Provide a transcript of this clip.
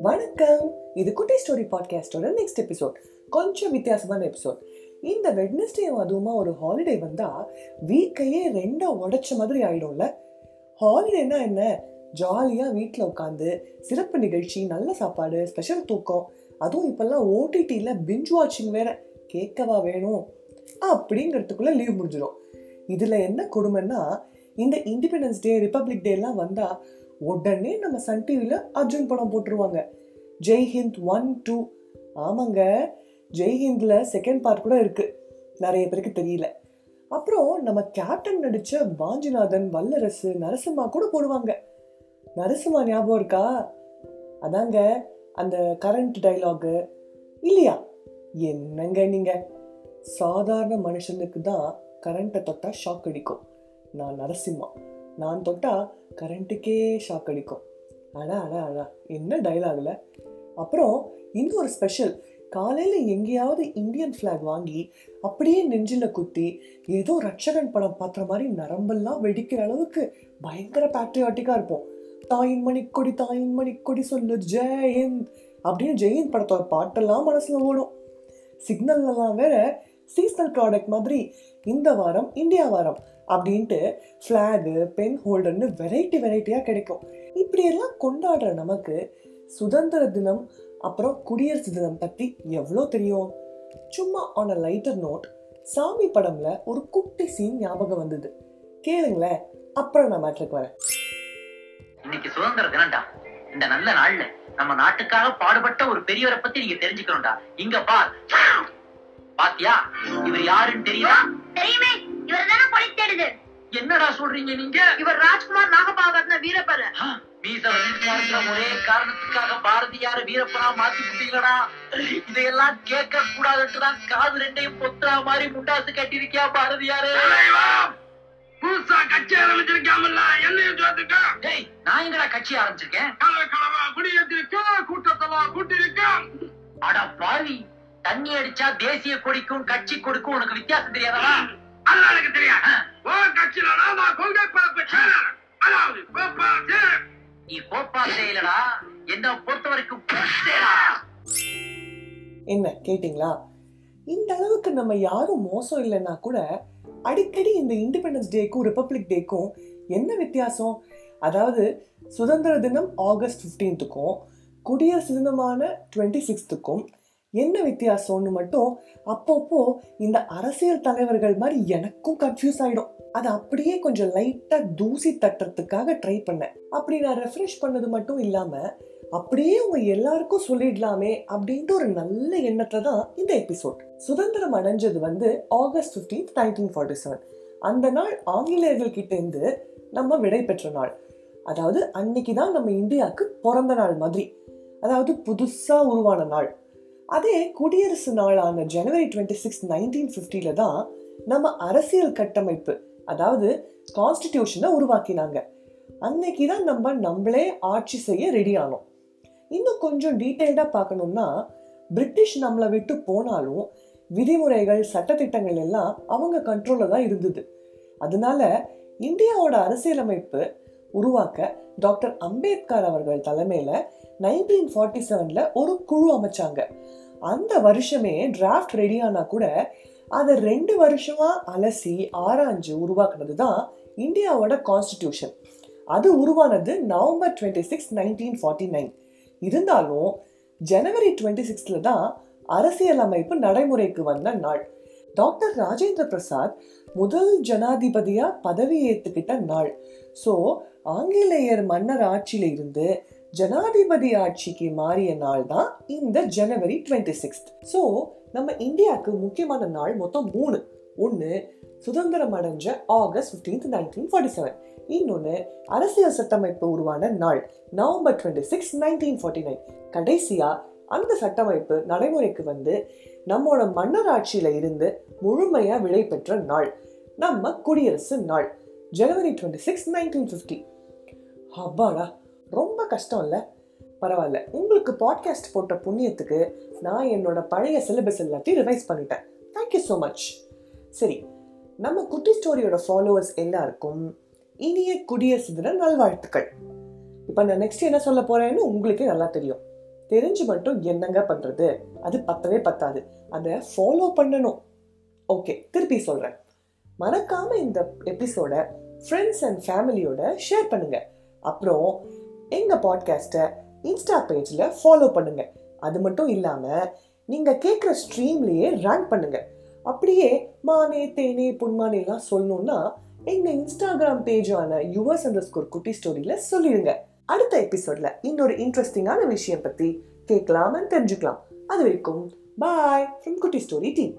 வணக்கம். இது குட்டி ஸ்டோரி பாட்காஸ்டோட நெக்ஸ்ட் எபிசோட் கொஞ்சம் வித்தியாசமான எபிசோட் இந்த வெட்னஸ்டே அதுவுமா ஒரு ஹாலிடே வந்தா வீக்கையே ரெண்டா உடைச்ச மாதிரி ஆயிடும்ல. ஹாலிடேனா என்ன? ஜாலியா வீட்டில் உட்காந்து சிறப்பு நிகழ்ச்சி நல்ல சாப்பாடு ஸ்பெஷல் தூக்கம். அதுவும் இப்பெல்லாம் ஓடிடியில் பிஞ்ச் வாட்சிங் வேற. கேட்கவா வேணும்? அப்படிங்கிறதுக்குள்ள லீவ் முடிஞ்சிடும் இதுல என்ன கொடுமைன்னா இந்த இண்டிபெண்டன்ஸ் டே ரிப்பப்ளிக் டேலாம் வந்தால் உடனே நம்ம சன் டிவியில் அர்ஜுன் படம் போட்டுருவாங்க. ஜெய்ஹிந்த் ஒன் டூ ஆமாங்க. ஜெய் ஹிந்தில் செகண்ட் பார்ட் கூட இருக்குது நிறைய பேருக்கு தெரியல. அப்புறம் நம்ம கேப்டன் நடித்த வாஞ்சிநாதன் வல்லரசு நரசிம்மா கூட போடுவாங்க. நரசிம்மா ஞாபகம் இருக்கா? அதாங்க அந்த கரண்ட் டைலாகு இல்லையா? என்னங்க நீங்கள் சாதாரண மனுஷனுக்கு தான் கரண்ட்டை தொட்டால் ஷாக் அடிக்கும். நான் நரசிம்மா. நான் தொட்டால் கரண்ட்டுக்கே ஷாக் அடிக்கும். அடா அடா அடா. என்ன டைலாகில் அப்புறம் இன்னும் ஒரு ஸ்பெஷல் காலையில் எங்கேயாவது இந்தியன் ஃப்ளாக் வாங்கி அப்படியே நெஞ்சில் குத்தி ஏதோ ரட்சகன் படம் பார்க்குற மாதிரி நரம்பெல்லாம் வெடிக்கிற அளவுக்கு பயங்கர பேட்ரியாட்டிக்காக இருப்போம். தாயின் மணிக்கொடி தாயின் மணிக்கொடி சொல்லு ஜெயந்த் அப்படின்னு ஜெயந்த் படத்தோட பாட்டெல்லாம் மனசில் ஓடும். சிக்னல்லாம் வேற சீசனல் ப்ராடக்ட் மாதிரி இந்த வாரம் இந்தியா வாரம் அப்படின்ட்டு ஃப்ளாகு பென் ஹோல்டர்னு வெரைட்டி வெரைட்டியாக கிடைக்கும். இப்படியெல்லாம் கொண்டாடுற நமக்கு சுதந்திர தினம் அப்புறம் குடியரசு தினம் பற்றி எவ்வளோ தெரியும்? சும்மா ஆன் அ லைட்டர் நோட் சாமி படம்ல ஒரு குட்டி சீன் ஞாபகம் வந்தது. கேளுங்களேன் அப்புறம் நான் மேட்ருக்கு வரேன். இன்னைக்கு சுதந்திர தினம்டா. இந்த நல்ல நாள்ல நம்ம நாட்டுக்காக பாடுபட்ட ஒரு பெரியவரை பத்தி நீங்க தெரிஞ்சுக்கணும்டா. இங்க பார். பாத்தியா? இவர் யாருன்னு தெரியுதா? தெரியுமே. இவர் தானே பொலி தேடுது. என்னடா சொல்றீங்க நீங்க? இவர் ராஜ்குமார் நாகபாகத்ன வீரப்பர். மீச ஒரே காரணத்துக்காக பாரதியார வீரப்பனா மாத்தி விட்டீங்களடா. இதையெல்லாம் கேட்க கூடாதுன்னு தான் காது ரெண்டையும் பொத்துறா மாதிரி முண்டாசு கட்டிருக்கியா பாரதியாரு? புதுசா கட்சி ஆரம்பிச்சிருக்காமல்ல? என்னையும் சேர்த்துக்க. டேய் நான் எங்கடா கட்சி ஆரம்பிச்சிருக்கேன்? கலவை கலவா குடியேற்றிருக்க கூட்டத்தெல்லாம் கூட்டிருக்க அட பாவி. தண்ணி அடிச்சா தேசிய கொடிக்கும் கட்சி கொடிக்கும் உனக்கு வித்தியாசம் தெரியாதா? எனக்கு தெரியாது. ஓ கட்சியில நாம கொள்கை பரப்பு செயலர் அதாவது கோபாசு நீ கோப்பா செய்யலடா என்ன பொறுத்த வரைக்கும். என்ன கேட்டிங்களா? இந்த அளவுக்கு நம்ம யாரும் மோசம் இல்லைன்னா கூட அடிக்கடி இந்த இண்டிபெண்டன்ஸ் டேக்கும் ரிப்பப்ளிக் டேக்கும் என்ன வித்தியாசம்? அதாவது சுதந்திர தினம் ஆகஸ்ட் ஃபிஃப்டீன்த்துக்கும் குடியரசு தினமான டுவெண்ட்டி சிக்ஸ்த்துக்கும் என்ன வித்தியாசம்னு மட்டும் அப்பப்போ இந்த அரசியல் தலைவர்கள் மாதிரி எனக்கும் கன்ஃபியூஸ் ஆயிடும். அதை அப்படியே கொஞ்சம் லைட்டா தூசி தட்டுறதுக்காக ட்ரை பண்ணேன். அப்படி நான் ரெஃப்ரெஷ் பண்ணது மட்டும் இல்லாம அப்படியே உங்க எல்லாருக்கும் சொல்லிடலாமே அப்படின்ட்டு ஒரு நல்ல எண்ணத்துல தான் இந்த எபிசோட் சுதந்திரம் அடைஞ்சது வந்து August 15th nineteen forty seven அந்த நாள் ஆங்கிலேயர்கள் கிட்ட இருந்து நம்ம விடை பெற்ற நாள். அதாவது அன்னைக்கு தான் நம்ம இந்தியாவுக்கு பிறந்த நாள் மாதிரி. அதாவது புதுசா உருவான நாள். அதே குடியரசு நாளான ஜனவரி டுவெண்ட்டி சிக்ஸ் நைன்டீன் ஃபிஃப்டியில தான் நம்ம அரசியல் கட்டமைப்பு அதாவது கான்ஸ்டிடியூஷனை உருவாக்கினாங்க. அன்னைக்கு தான் நம்ம நம்மளே ஆட்சி செய்ய ரெடி ஆனோம். இன்னும் கொஞ்சம் டீட்டெயில்டாக பார்க்கணும்னா பிரிட்டிஷ் நம்மளை விட்டு போனாலும் விதிமுறைகள் சட்டத்திட்டங்கள் எல்லாம் அவங்க கண்ட்ரோலில் தான் இருந்தது. அதனால இந்தியாவோட அரசியலமைப்பு உருவாக்க டாக்டர் அம்பேத்கர் அவர்கள் தலைமையில் நைன்டீன் ஃபார்ட்டி செவன்ல ஒரு குழு அமைச்சாங்க. அந்த வருஷமே டிராஃப்ட் ரெடி கூட அதை ரெண்டு வருஷமாக அலசி ஆராய்ஞ்சு உருவாக்குனது தான் இந்தியாவோட கான்ஸ்டிடியூஷன் அது உருவானது November twenty six nineteen forty nine இருந்தாலும் ஜனவரி டுவெண்ட்டி சிக்ஸ்ல தான் அரசியலமைப்பு நடைமுறைக்கு வந்த நாள். டாக்டர் ராஜேந்திர பிரசாத் முதல் ஜனாதிபதியாக பதவி ஏற்றுக்கிட்ட நாள். ஸோ ஆங்கிலேயர் மன்னர் ஆட்சியில் இருந்து ஜனாதிபதி ஆட்சிக்கு மாறிய நாள் தான் இந்த ஜனவரி டுவெண்ட்டி சிக்ஸ்த் ஸோ நம்ம இந்தியாவுக்கு முக்கியமான நாள் மொத்தம் மூணு. ஒன்று சுதந்திரம் அடைஞ்ச August fifteenth nineteen forty seven இன்னொன்று அரசியல் சட்டமைப்பு உருவான நாள் November twenty six nineteen forty nine கடைசியாக அந்த சட்டமைப்பு நடைமுறைக்கு வந்து நம்மளோட மன்னர் ஆட்சியில் இருந்து முழுமையாக விடை பெற்ற நாள். நம்ம குடியரசு நாள் ஜனவரி டுவெண்ட்டி சிக்ஸ் நைன்டீன் ஃபிஃப்டி அப்பாடா ரொம்ப கஷ்டம் இல்லை பரவாயில்ல உங்களுக்கு பாட்காஸ்ட் போட்ட புண்ணியத்துக்கு நான் என்னோட பழைய சிலபஸ் எல்லாத்தையும் ரிவைஸ் பண்ணிட்டேன். தேங்க்யூ ஸோ மச் சரி நம்ம குட்டி ஸ்டோரியோட ஃபாலோவர்ஸ் எல்லாருக்கும் இனிய குடியரசு தின நல்வாழ்த்துக்கள். இப்போ நான் நெக்ஸ்ட் என்ன சொல்ல போறேன்னு உங்களுக்கே நல்லா தெரியும். தெரிஞ்சு மட்டும் என்னங்க பண்ணுறது அது பத்தவே பத்தாது. அதை ஃபாலோ பண்ணணும். ஓகே திருப்பி சொல்கிறேன் மறக்காமல் இந்த எபிசோட ஃப்ரெண்ட்ஸ் அண்ட் ஃபேமிலியோட ஷேர் பண்ணுங்கள் அப்புறம் எங்கள் பாட்காஸ்ட்டை இன்ஸ்டா பேஜில் ஃபாலோ பண்ணுங்கள் அது மட்டும் இல்லாமல் நீங்கள் கேட்குற ஸ்ட்ரீம்லேயே ரேங்க் பண்ணுங்கள் அப்படியே மானே தேனே புண்மானேலாம் சொல்லணுன்னா சொல்லணும்னா இன்ஸ்டாகிராம் பேஜான யுவர்ஸ் அண்டர் ஸ்கோர் குட்டி ஸ்டோரியில் சொல்லிடுங்க. அடுத்த எபிசோட்ல இன்னொரு இன்ட்ரெஸ்டிங்கான விஷயம் பற்றி கேட்கலாம்னு தெரிஞ்சுக்கலாம். அது வரைக்கும் bye from Kutti story team